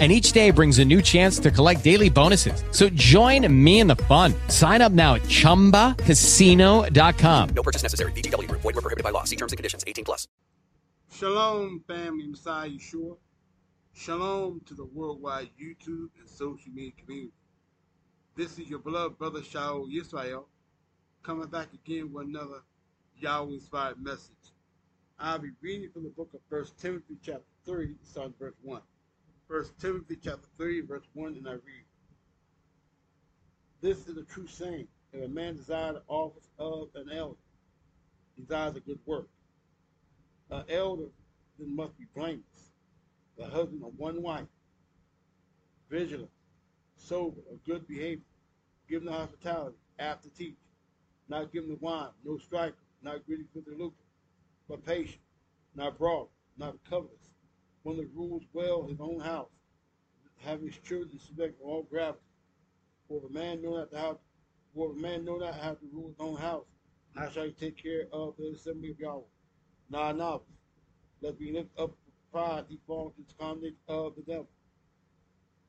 and each day brings a new chance to collect daily bonuses. So join me in the fun. Sign up now at ChumbaCasino.com. No purchase necessary. VGW. Void were prohibited by law. See terms and conditions. 18 plus. Shalom, family, Messiah Yeshua. Shalom to the worldwide YouTube and social media community. This is your beloved brother Shaul Yisrael coming back again with another Yahweh inspired message. I'll be reading from the book of First Timothy chapter 3, starting verse 1. First Timothy chapter 3, verse 1, and I read. This is a true saying. If a man desires the office of an elder, desires a good work. An elder then must be blameless, the husband of one wife, vigilant, sober, of good behavior, giving the hospitality, apt to teach, not giving the wine, no striker, not greedy for the lucre, but patient, not broad, not covetous, one that rules well his own house, having his children subject to all gravity. For if a man know not how, for a man know not how to rule his own house, how shall he take care of the assembly of Yahweh? Not novice, Let me lift up pride, he falls into the condemnation of the devil.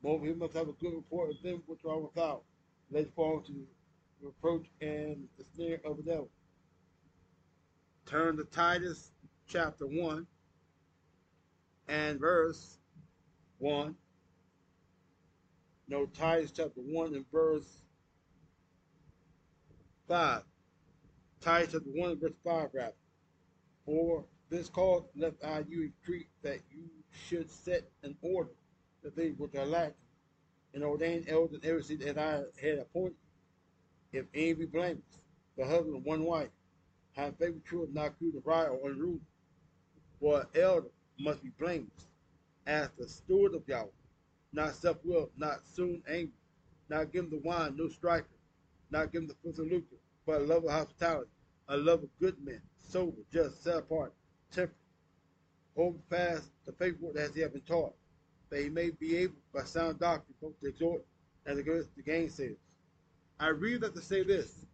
Moreover, he must have a good report of them which are without, lest fall into the reproach and the snare of the devil. Turn to Titus chapter 1 and verse 1. No, Titus chapter 1 and verse 5. Titus chapter 1 and verse 5, rather. For this cause left I you entreat that you should set an order the things which are lacking, and ordain elders in every city that I had appointed. If any be blameless, the husband of one wife, have faithful children, not cruel to bride or unruly. For elder must be blameless, as the steward of Yahweh, not self-willed, not soon angry, not giving the wine, no striker, not the filth of lucre, but a love of hospitality, a love of good men, sober, just, set apart, temperate, hold fast the faithful as he has been taught, that he may be able by sound doctrine both to exhort and against the gainsayers. I read that to say this.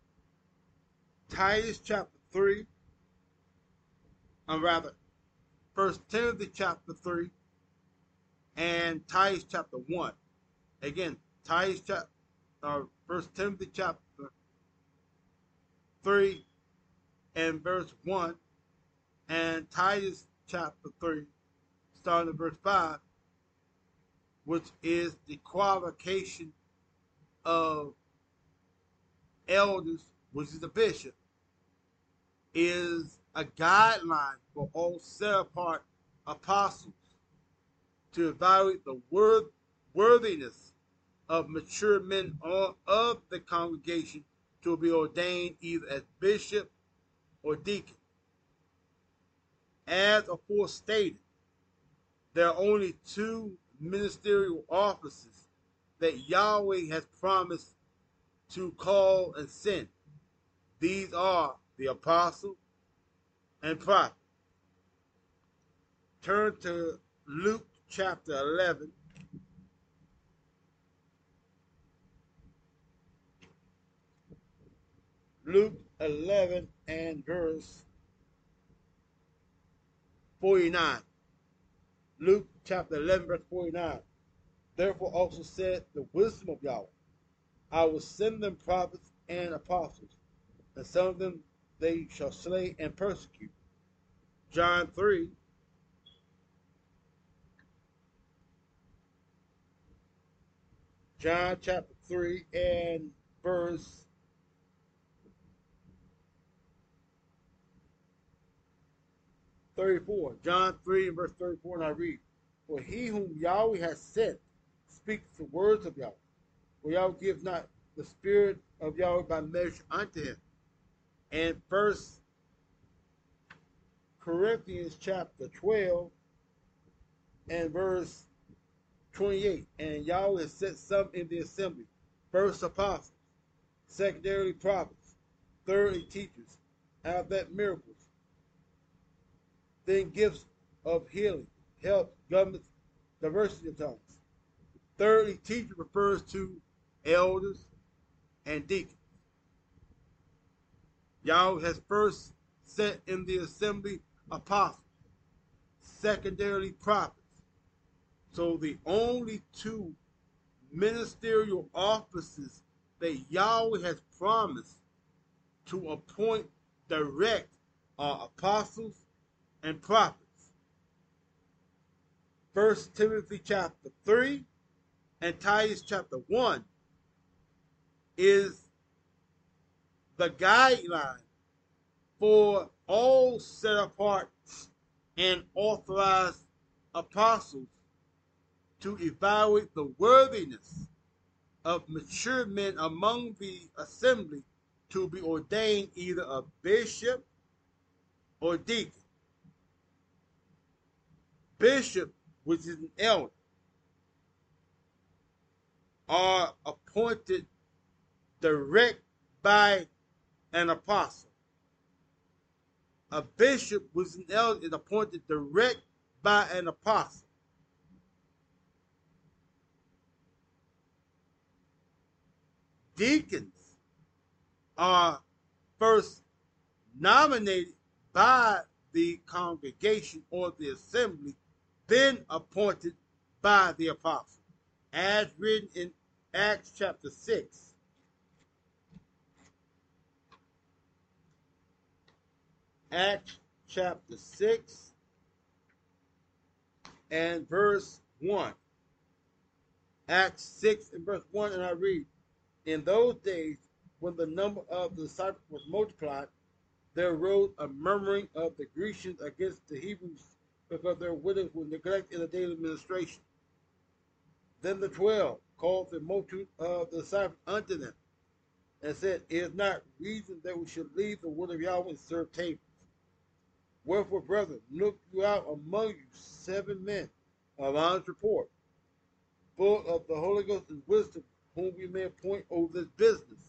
Titus chapter 3, or rather, First Timothy chapter 3 and Titus chapter 1. Again, Titus chapter, uh, First Timothy chapter 3 and verse 1 and Titus chapter 3 starting at verse 5 which is the qualification of elders which is the bishop is a guideline for all set apart apostles to evaluate the worth, worthiness of mature men of the congregation to be ordained either as bishop or deacon. As afore stated, there are only two ministerial offices that Yahweh has promised to call and send. These are the apostle and prophet. Turn to Luke chapter 11. Luke 11 and verse 49. Luke chapter 11, verse 49. Therefore also said the wisdom of Yahweh, I will send them prophets and apostles, and some of them they shall slay and persecute. John 3. John chapter 3 and verse 34. John 3 and verse 34, and I read, For he whom Yahweh has sent speaks the words of Yahweh. For Yahweh gives not the spirit of Yahweh by measure unto him. And first Corinthians chapter 12 and verse 28. And Yahweh has set some in the assembly. First apostles, secondarily prophets, thirdly teachers, have that miracles, Then gifts of healing, health, government, diversity of tongues. Thirdly, teacher refers to elders and deacons. Yahweh has first set in the assembly apostles, secondarily prophets. So the only two ministerial offices that Yahweh has promised to appoint direct are apostles and prophets. First Timothy chapter 3 and Titus chapter 1 is the guideline for all set apart and authorized apostles to evaluate the worthiness of mature men among the assembly to be ordained either a bishop or deacon. Bishop, which is an elder, are appointed direct by an apostle. A bishop, is an elder, appointed direct by an apostle. Deacons are first nominated by the congregation or the assembly, then appointed by the apostle, as written in Acts chapter 6. Acts chapter 6 and verse 1. Acts 6 and verse 1, and I read, In those days, when the number of the disciples was multiplied, there arose a murmuring of the Grecians against the Hebrews because their widows were neglected in the daily administration. Then the twelve called the multitude of the disciples unto them and said, It is not reason that we should leave the word of Yahweh and serve tables. Wherefore, brethren, look you out among you seven men of honest report, full of the Holy Ghost and wisdom, whom we may appoint over this business.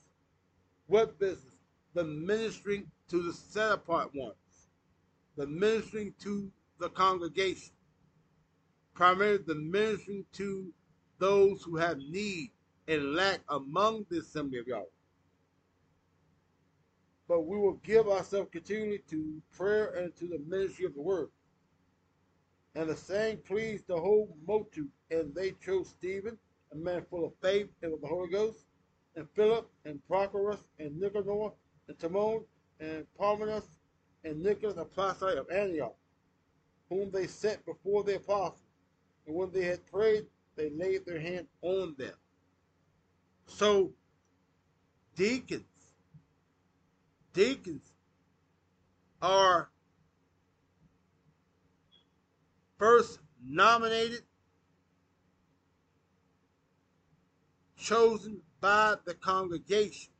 What business? The ministering to the set apart ones, the ministering to the congregation, primarily the ministering to those who have need and lack among the assembly of Yahweh. But we will give ourselves continually to prayer and to the ministry of the word. And the saying pleased the whole multitude, and they chose Stephen, a man full of faith and of the Holy Ghost, and Philip, and Prochorus, and Nicanor, and Timon, and Parmenas, and Nicholas, a proselyte of Antioch, whom they set before the apostles. And when they had prayed, they laid their hand on them. So, deacons, deacons are first nominated, chosen by the congregation,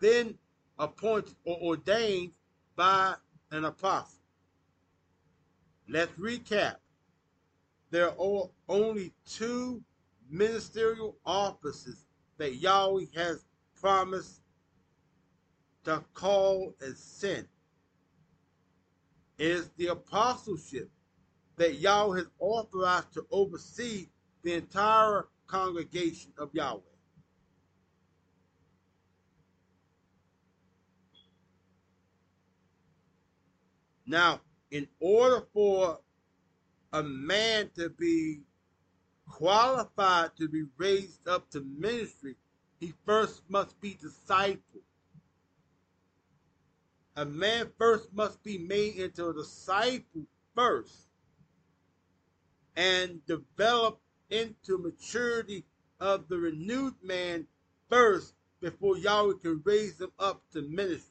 then appointed or ordained by an apostle. Let's recap. There are only two ministerial offices that Yahweh has promised to call and. It is the apostleship that Yahweh has authorized to oversee the entire congregation of Yahweh. Now, in order for a man to be qualified to be raised up to ministry, he first must be discipled. A man first must be made into a disciple first and develop into maturity of the renewed man first before Yahweh can raise him up to ministry.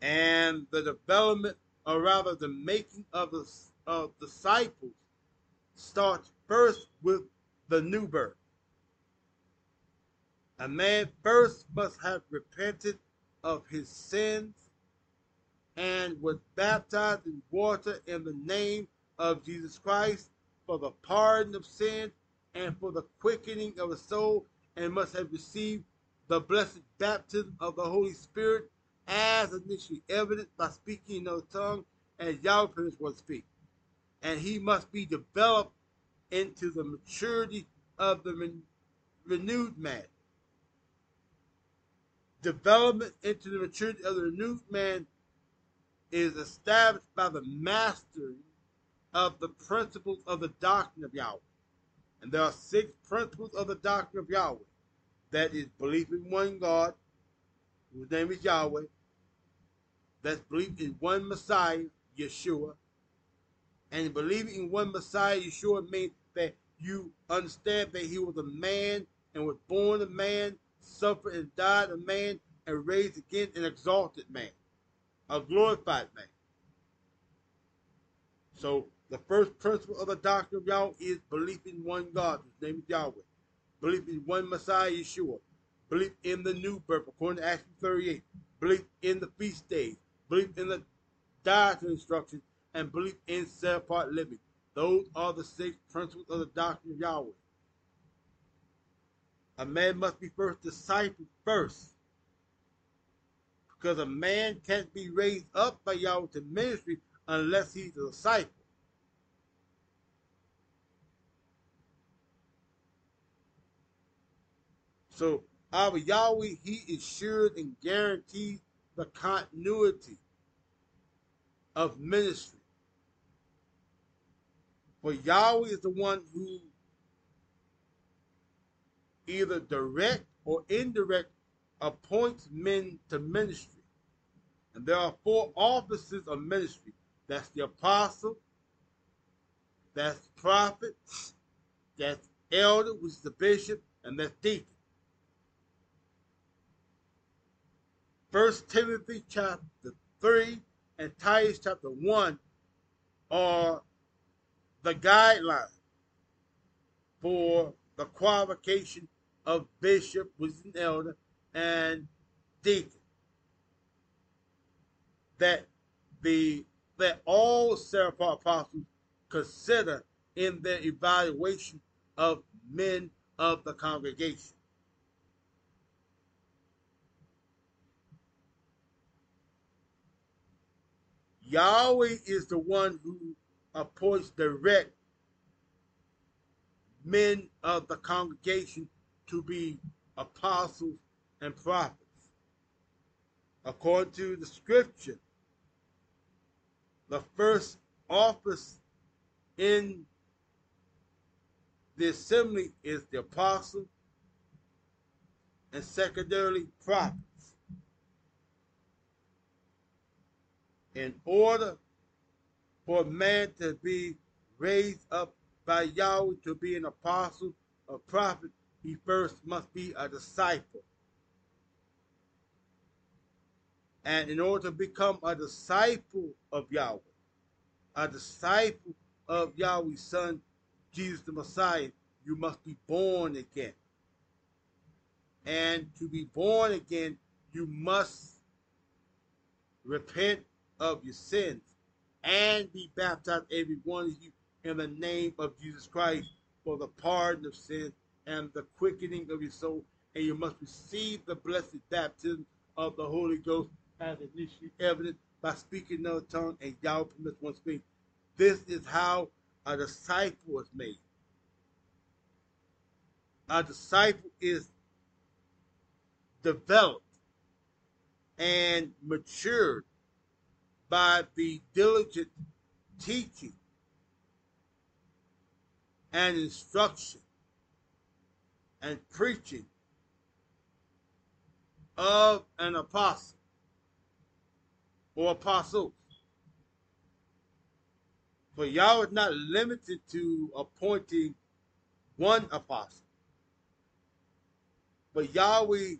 And the development, or rather the making of the of disciples, starts first with the new birth. A man first must have repented of his sins and was baptized in water in the name of Jesus Christ for the pardon of sin and for the quickening of the soul, and must have received the blessed baptism of the Holy Spirit as initially evident by speaking in another tongue as Yahweh was speak. And he must be developed into the maturity of the ren- renewed man. Development into the maturity of the renewed man is established by the mastery of the principles of the doctrine of Yahweh. And there are six principles of the doctrine of Yahweh. That is belief in one God, whose name is Yahweh. That's belief in one Messiah, Yeshua. And believing in one Messiah, Yeshua means that you understand that he was a man and was born a man, suffered and died a man, and raised again an exalted man, a glorified man. So the first principle of the doctrine of Yahweh is belief in one God, whose name is Yahweh. Belief in one Messiah, Yeshua. Belief in the new birth, according to Acts 38. Belief in the feast days. Belief in the dietary instructions. And belief in set-apart living. Those are the six principles of the doctrine of Yahweh. A man must be first disciple first. Because a man can't be raised up by Yahweh to ministry unless he's a disciple. So our Yahweh, he assured and guarantees the continuity of ministry. For Yahweh is the one who either direct or indirect appoints men to ministry. And there are four offices of ministry. That's the apostle, that's prophet, that's elder, which is the bishop, and that's deacon. First Timothy chapter 3 and Titus chapter 1 are the guidelines for the qualification of bishop, was an elder, and deacon. That the that all Seraph apostles consider in their evaluation of men of the congregation. Yahweh is the one who appoints direct men of the congregation to be apostles and prophets. According to the scripture, the first office in the assembly is the apostle and secondarily prophets. In order for man to be raised up by Yahweh to be an apostle or prophet, he first must be a disciple. And in order to become a disciple of Yahweh, a disciple of Yahweh's Son, Jesus the Messiah, you must be born again. And to be born again, you must repent of your sins and be baptized, every one of you, in the name of Jesus Christ for the pardon of sin and the quickening of your soul. And you must receive the blessed baptism of the Holy Ghost as initially evident by speaking another tongue and Yahweh permits one speak. This is how a disciple is made. A disciple is developed and matured by the diligent teaching and instruction and preaching of an apostle or apostles. For Yahweh is not limited to appointing one apostle. But Yahweh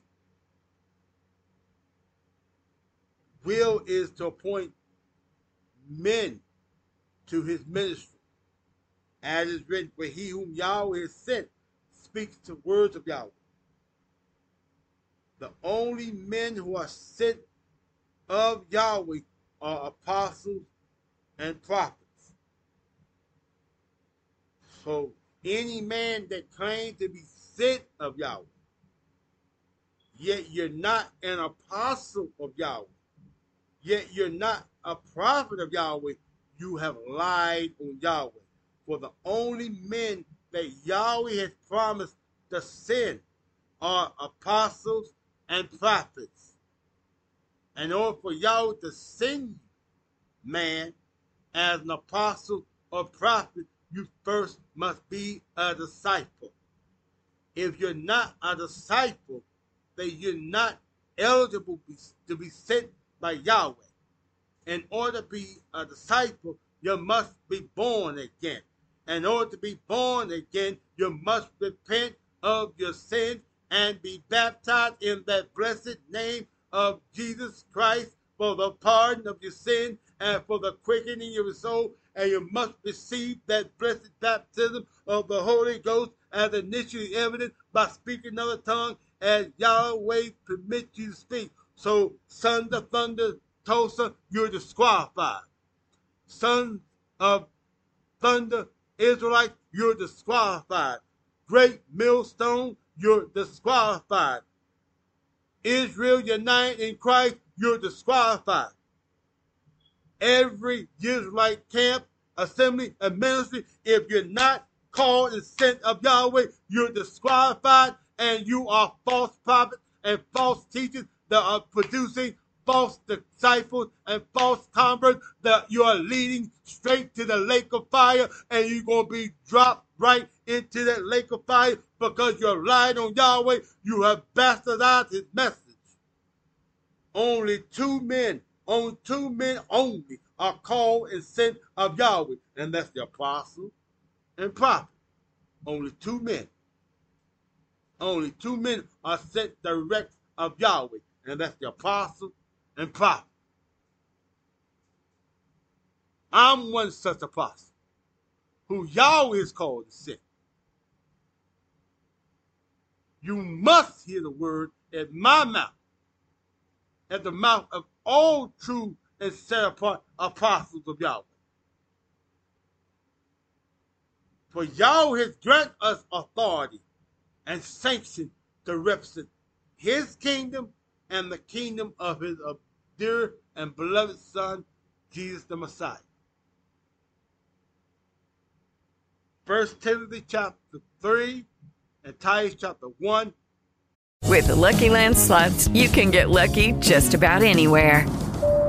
will is to appoint men to his ministry. As is written, for he whom Yahweh has sent speaks the words of Yahweh. The only men who are sent of Yahweh are apostles and prophets. So any man that claims to be sent of Yahweh, yet you're not an apostle of Yahweh, yet you're not a prophet of Yahweh, you have lied on Yahweh. For the only men that Yahweh has promised to send are apostles and prophets. In order for Yahweh to send man, as an apostle or prophet, you first must be a disciple. If you're not a disciple, then you're not eligible to be sent by Yahweh. In order to be a disciple, you must be born again. In order to be born again, you must repent of your sins and be baptized in that blessed name of Jesus Christ for the pardon of your sin and for the quickening of your soul. And you must receive that blessed baptism of the Holy Ghost as initially evident by speaking another tongue as Yahweh permits you to speak. So, sons of thunder, Tulsa, you're disqualified. Sons of thunder, Israelites, you're disqualified. Great millstone, you're disqualified. Israel united in Christ, you're disqualified. Every Israelite camp, assembly, and ministry, if you're not called and sent of Yahweh, you're disqualified and you are false prophets and false teachers that are producing false disciples and false converts that you are leading straight to the lake of fire and you're going to be dropped right into that lake of fire because you're lying on Yahweh. You have bastardized his message. Only two men, only two men only are called and sent of Yahweh, and that's the apostle and prophet. Only two men. Only two men are sent direct of Yahweh, and that's the apostle and prophet. I'm one such apostle who Yahweh is called to send. You must hear the word at my mouth, at the mouth of all true and set apart apostles of Yahweh. For Yahweh has granted us authority and sanction to represent his kingdom and the kingdom of his dear and beloved Son, Jesus the Messiah. First Timothy chapter 3 and Titus chapter 1. With the Lucky Land slots, you can get lucky just about anywhere.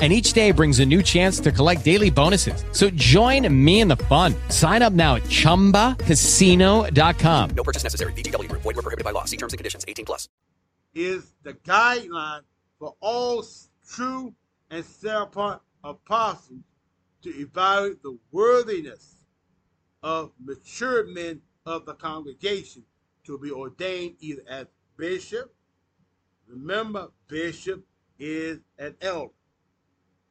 and each day brings a new chance to collect daily bonuses. So join me in the fun. Sign up now at ChumbaCasino.com. No purchase necessary. VGW. Void were prohibited by law. See terms and conditions. 18 plus. Is the guideline for all true and set apart apostles to evaluate the worthiness of mature men of the congregation to be ordained either as bishop. Remember, bishop is an elder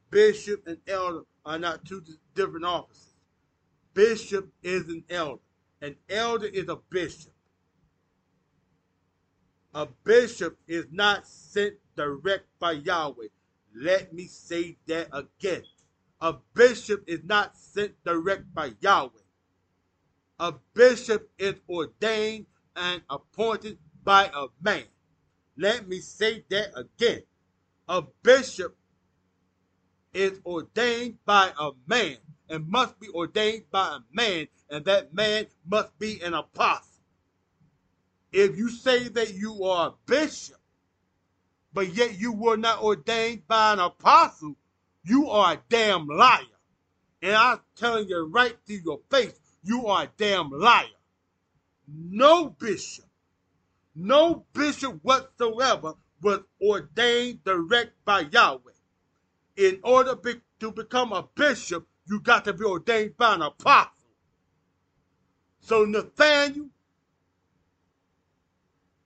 Bishop and elder are not two different offices. Bishop is an elder. An elder is a bishop. A bishop is not sent direct by Yahweh. Let me say that again. A bishop is not sent direct by Yahweh. A bishop is ordained and appointed by a man. Let me say that again. A bishop is ordained by a man and must be ordained by a man, and that man must be an apostle. If you say that you are a bishop, but yet you were not ordained by an apostle, you are a damn liar. And I'm telling you right through your face, you are a damn liar. No bishop, No bishop whatsoever was ordained direct by Yahweh. In order be- to become a bishop, you got to be ordained by an apostle. So Nathaniel,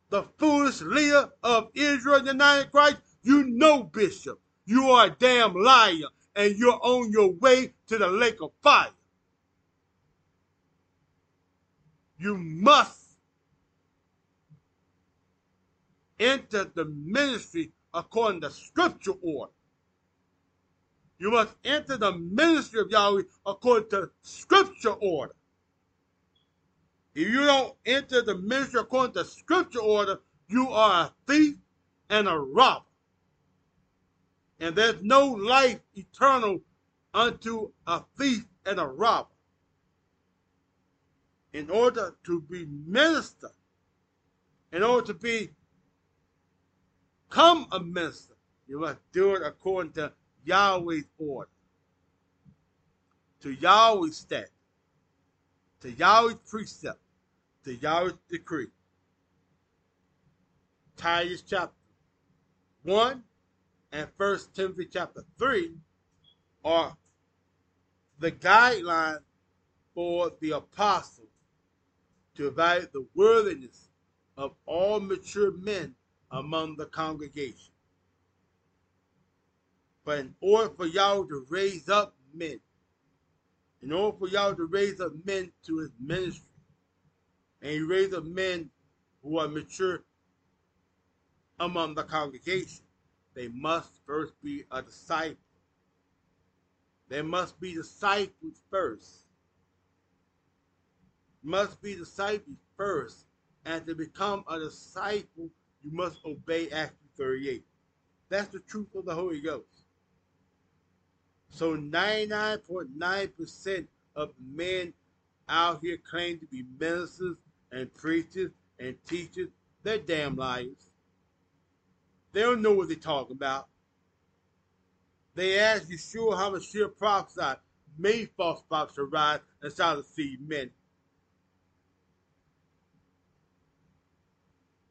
the foolish leader of Israel United Christ, you know, bishop, you are a damn liar, and you're on your way to the lake of fire. You must enter the ministry according to scripture order. You must enter the ministry of Yahweh according to scripture order. If you don't enter the ministry according to scripture order, you are a thief and a robber. And there's no life eternal unto a thief and a robber. In order to be minister, in order to be come a minister, you must do it according to Yahweh's order, to Yahweh's statute, to Yahweh's precept, to Yahweh's decree. Titus chapter 1 and 1 Timothy chapter 3 are the guidelines for the apostle to evaluate the worthiness of all mature men among the congregation. But in order for Yahweh to raise up men, in order for Yahweh to raise up men to his ministry, and he raise up men who are mature among the congregation, they must first be a disciple. They must be disciples first. Must be disciples first. And to become a disciple, you must obey Acts 38. That's the truth of the Holy Ghost. So 99.9% of men out here claim to be ministers and preachers and teachers. They're damn liars. They don't know what they're talking about. They asked Yeshua HaMashiach prophesied, many false prophets arise and shall deceive men.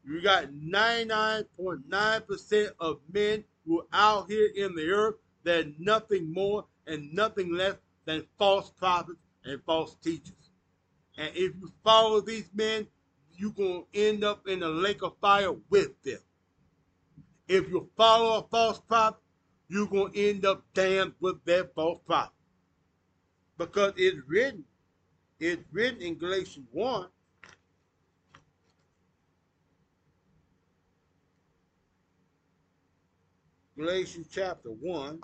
You got 99.9% of men who are out here in the earth that are nothing more and nothing less than false prophets and false teachers. And if you follow these men, you're going to end up in the lake of fire with them. If you follow a false prophet, you're going to end up damned with that false prophet. Because it's written, it's written in Galatians 1 Galatians chapter 1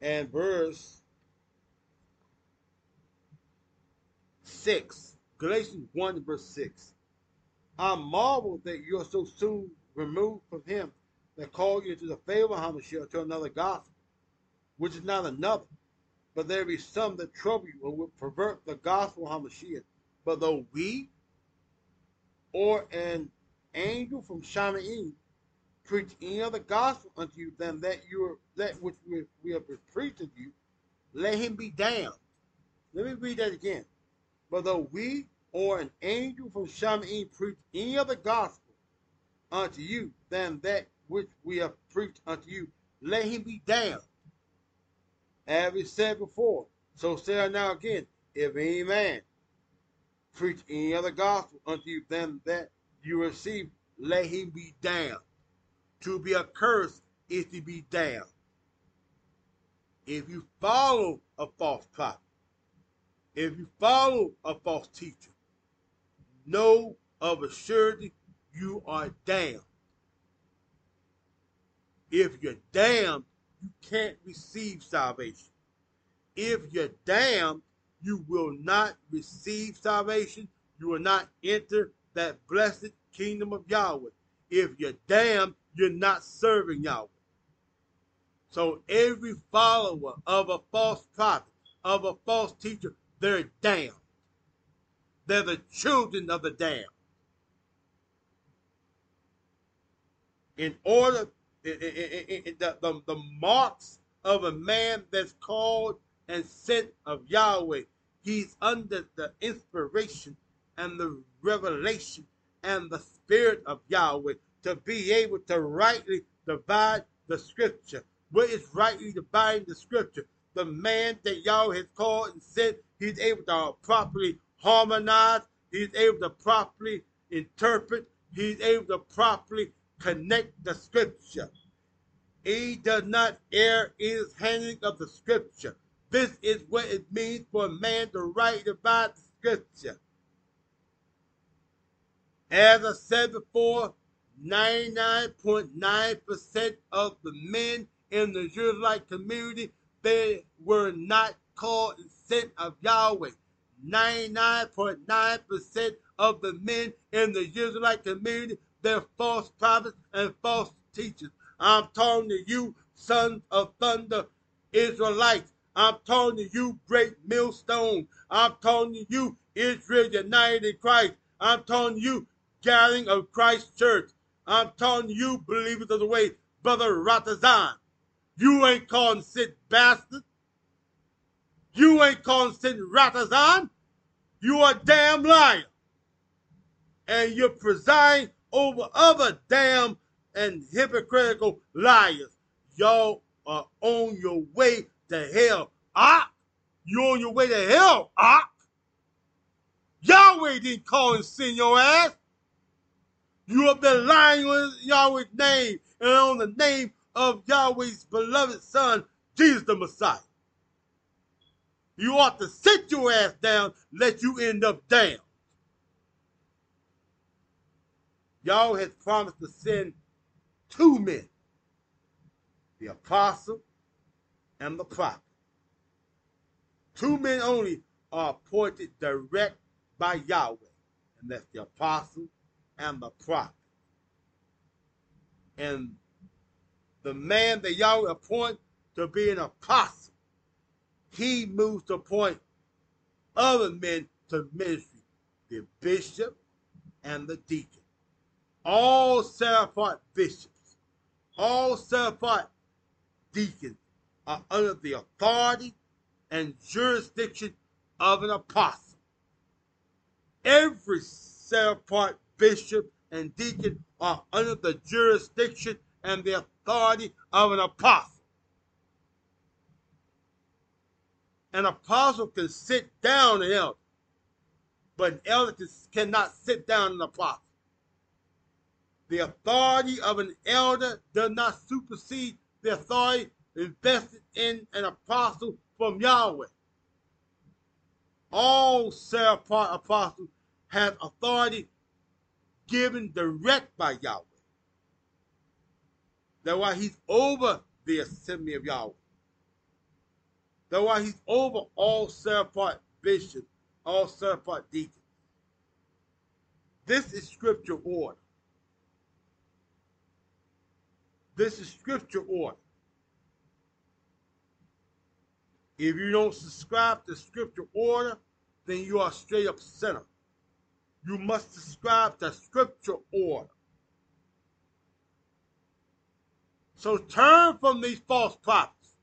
and verse 6. Galatians 1 verse 6. I marvel that you are so soon removed from him that called you to the favor of Hamashiach to another gospel, which is not another. But there be some that trouble you and will pervert the gospel of Hamashiach. But though we or an angel from Shamaim preach any other gospel unto you than that you that which we, we have preached to you, let him be damned. Let me read that again. But though we or an angel from Shamaim preach any other gospel unto you than that which we have preached unto you, let him be damned. As we said before, so say I now again, if any man preach any other gospel unto you than that you receive, let him be damned. To be accursed is to be damned. If you follow a false prophet, if you follow a false teacher, know of a surety you are damned. If you're damned, you can't receive salvation. If you're damned, you will not receive salvation. You will not enter that blessed kingdom of Yahweh. If you're damned, you're not serving Yahweh. So every follower of a false prophet, of a false teacher, they're damned. They're the children of the damned. In order, the, the, the marks of a man that's called and sent of Yahweh, he's under the inspiration and the revelation and the spirit of Yahweh to be able to rightly divide the scripture. What is rightly dividing the scripture? The man that Yahweh has called and said he's able to properly harmonize, he's able to properly interpret, he's able to properly connect the scripture. He does not err in his handling of the scripture. This is what it means for a man to rightly divide the scripture. As I said before, 99.9% of the men in the Israelite community, they were not called and sent of Yahweh. 99.9% of the men in the Israelite community, they're false prophets and false teachers. I'm talking to you, sons of thunder, Israelites. I'm talking to you, great millstone. I'm talking to you, Israel united in Christ. I'm talking to you, gathering of Christ Church. I'm telling you, believers of the way, brother Ratazan, you ain't calling sit bastard. You ain't calling sit Ratazan. You a damn liar. And you're presiding over other damn and hypocritical liars. Y'all are on your way to hell. Ah, you on your way to hell. Ah, Yahweh didn't call and send your ass. You have been lying on Yahweh's name and on the name of Yahweh's beloved Son, Jesus the Messiah. You ought to sit your ass down, let you end up down. Yahweh has promised to send two men, the apostle and the prophet. Two men only are appointed direct by Yahweh, and that's the apostle and the prophet. And the man that Yahweh appoint to be an apostle, he moves to appoint other men to ministry, the bishop and the deacon. All set apart bishops, all set apart deacons are under the authority and jurisdiction of an apostle. Every set apart bishop and deacon are under the jurisdiction and the authority of an apostle. An apostle can sit down an elder, but an elder cannot sit down an apostle. The authority of an elder does not supersede the authority invested in an apostle from Yahweh. All set apart apostles have authority given direct by Yahweh. That's why he's over the assembly of Yahweh. That's why he's over all set apart bishops, all set apart deacons. This is scripture order. This is scripture order. If you don't subscribe to scripture order, then you are straight up sinner. You must subscribe to scripture order. So turn from these false prophets,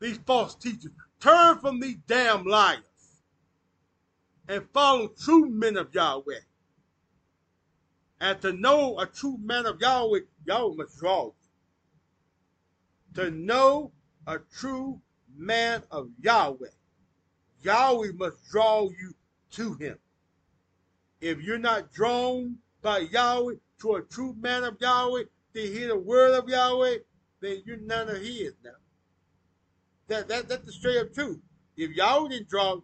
these false teachers. Turn from these damn liars and follow true men of Yahweh. And to know a true man of Yahweh, Yahweh must draw you. To know a true man of Yahweh, Yahweh must draw you to him. If you're not drawn by Yahweh to a true man of Yahweh to hear the word of Yahweh, then you're none of his now. That, that, that's the straight up truth. If Yahweh didn't draw,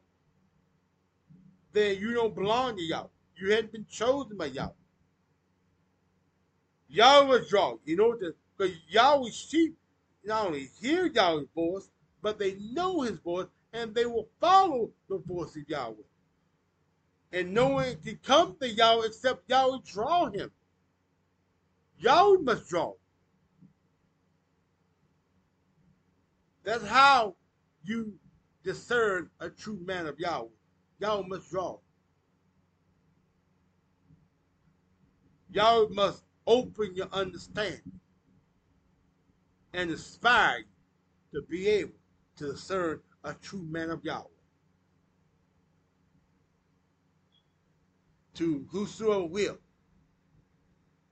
then you don't belong to Yahweh. You hadn't been chosen by Yahweh. Yahweh was drawn. You know, because Yahweh's sheep not only hear Yahweh's voice, but they know his voice and they will follow the voice of Yahweh. And no one can come to Yahweh except Yahweh draw him. Yahweh must draw. That's how you discern a true man of Yahweh. Yahweh must draw. Yahweh must open your understanding and inspire you to be able to discern a true man of Yahweh. To whosoever will.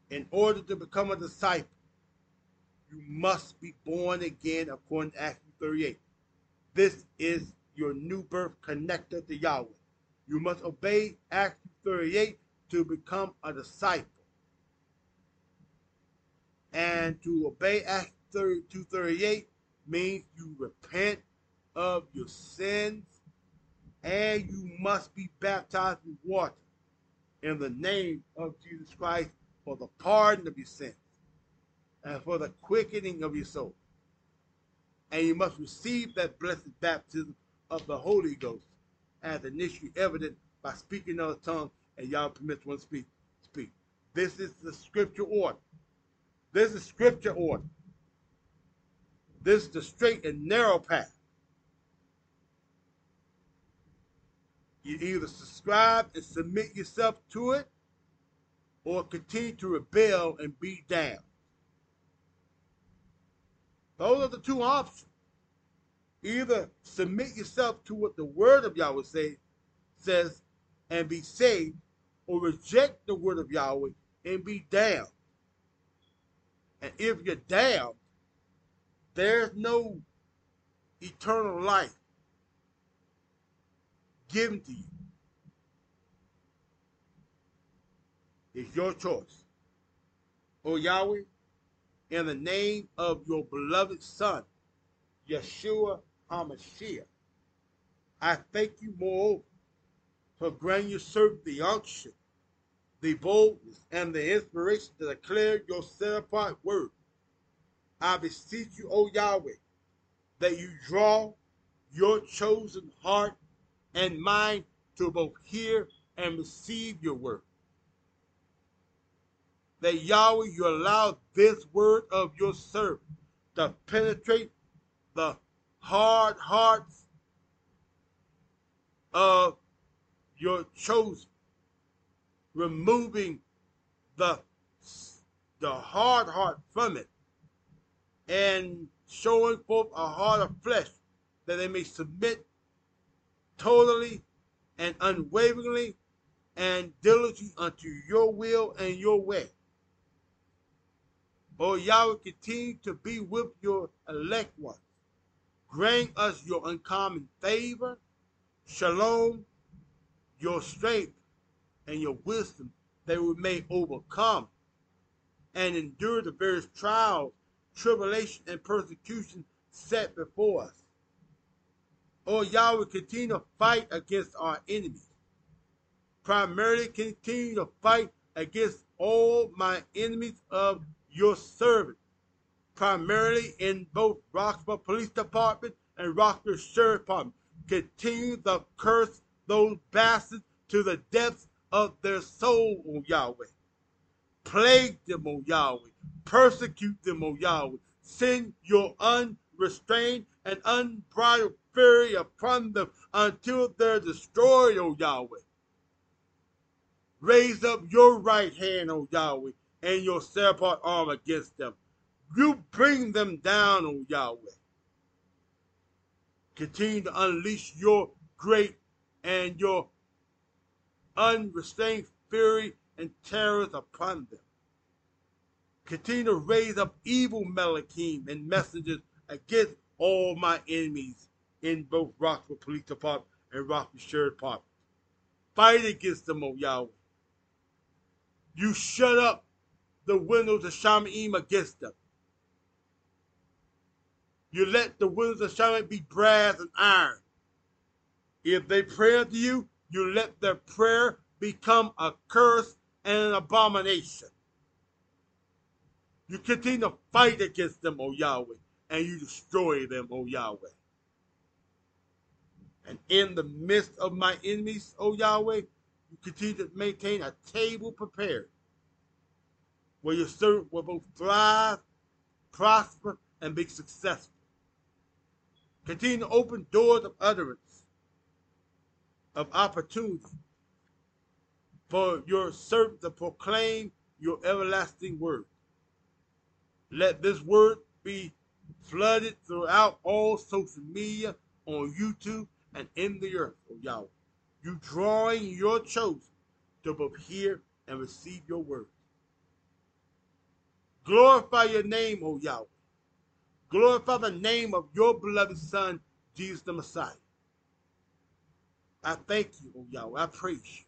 In order to become a disciple, you must be born again according to Acts 38. This is your new birth connected to Yahweh. You must obey Acts 38 to become a disciple. And to obey Acts 238 means you repent of your sins and you must be baptized with water in the name of Jesus Christ for the pardon of your sins and for the quickening of your soul. And you must receive that blessed baptism of the Holy Ghost as initially evident by speaking other tongue and y'all permit one speak. Speak. This is the scripture order. This is scripture order. This is the straight and narrow path. You either subscribe and submit yourself to it or continue to rebel and beat down. Those are the two options. Either submit yourself to what the word of Yahweh say, says and be saved, or reject the word of Yahweh and be damned. And if you're damned, there's no eternal life given to you. It's your choice. O Yahweh, in the name of your beloved Son, Yeshua HaMashiach, I thank you moreover for granting your servant the unction, the boldness, and the inspiration to declare your set apart word. I beseech you, O Yahweh, that you draw your chosen heart and mind to both hear and receive your word. That Yahweh, you allow this word of your servant to penetrate the hard hearts of your chosen, removing the, the hard heart from it and showing forth a heart of flesh that they may submit totally and unwaveringly and diligently unto your will and your way. O Yahweh, continue to be with your elect ones. Grant us your uncommon favor, shalom, your strength, and your wisdom that we may overcome and endure the various trials, tribulation, and persecution set before us. Oh, o Yahweh, continue to fight against our enemies. Primarily continue to fight against all my enemies of your servant. Primarily in both Roxboro Police Department and Roxboro Sheriff Department. Continue to curse those bastards to the depths of their soul, O Yahweh. Plague them, O Yahweh. Persecute them, O Yahweh. Send your unrestrained and unbridled fury upon them until they're destroyed, O Yahweh. Raise up your right hand, O Yahweh, and your set-apart arm against them. You bring them down, O Yahweh. Continue to unleash your great and your unrestrained fury and terrors upon them. Continue to raise up evil Malachim and messengers against all my enemies in both Rockville Police Department and Rockville Sheriff Department. Fight against them, oh, O Yahweh. You shut up the windows of Shamaim against them. You let the windows of Shamaim be brass and iron. If they pray unto you, you let their prayer become a curse and an abomination. You continue to fight against them, O Yahweh, and you destroy them, O Yahweh. And in the midst of my enemies, O Yahweh, you continue to maintain a table prepared where your servant will both thrive, prosper, and be successful. Continue to open doors of utterance, of opportunity for your servant to proclaim your everlasting word. Let this word be flooded throughout all social media, on YouTube, and in the earth, O Yahweh. You drawing your chosen to both hear and receive your word. Glorify your name, O Yahweh. Glorify the name of your beloved Son, Jesus the Messiah. I thank you, O Yahweh. I praise you.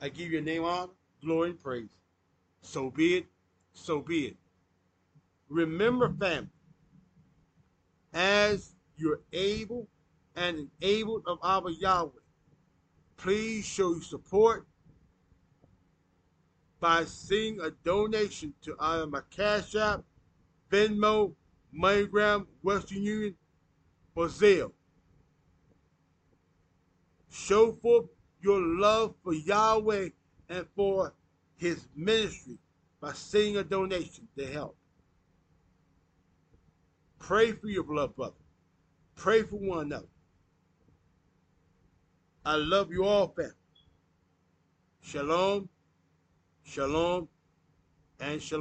I give your name honor, glory, and praise. So be it, so be it. Remember, family, as you're able and enabled of our Yahweh, please show your support by sending a donation to either my Cash App, Venmo, MoneyGram, Western Union, or Zelle. Show forth your love for Yahweh and for his ministry by sending a donation to help. Pray for your blood brother. Pray for one another. I love you all, family. Shalom, shalom, and shalom.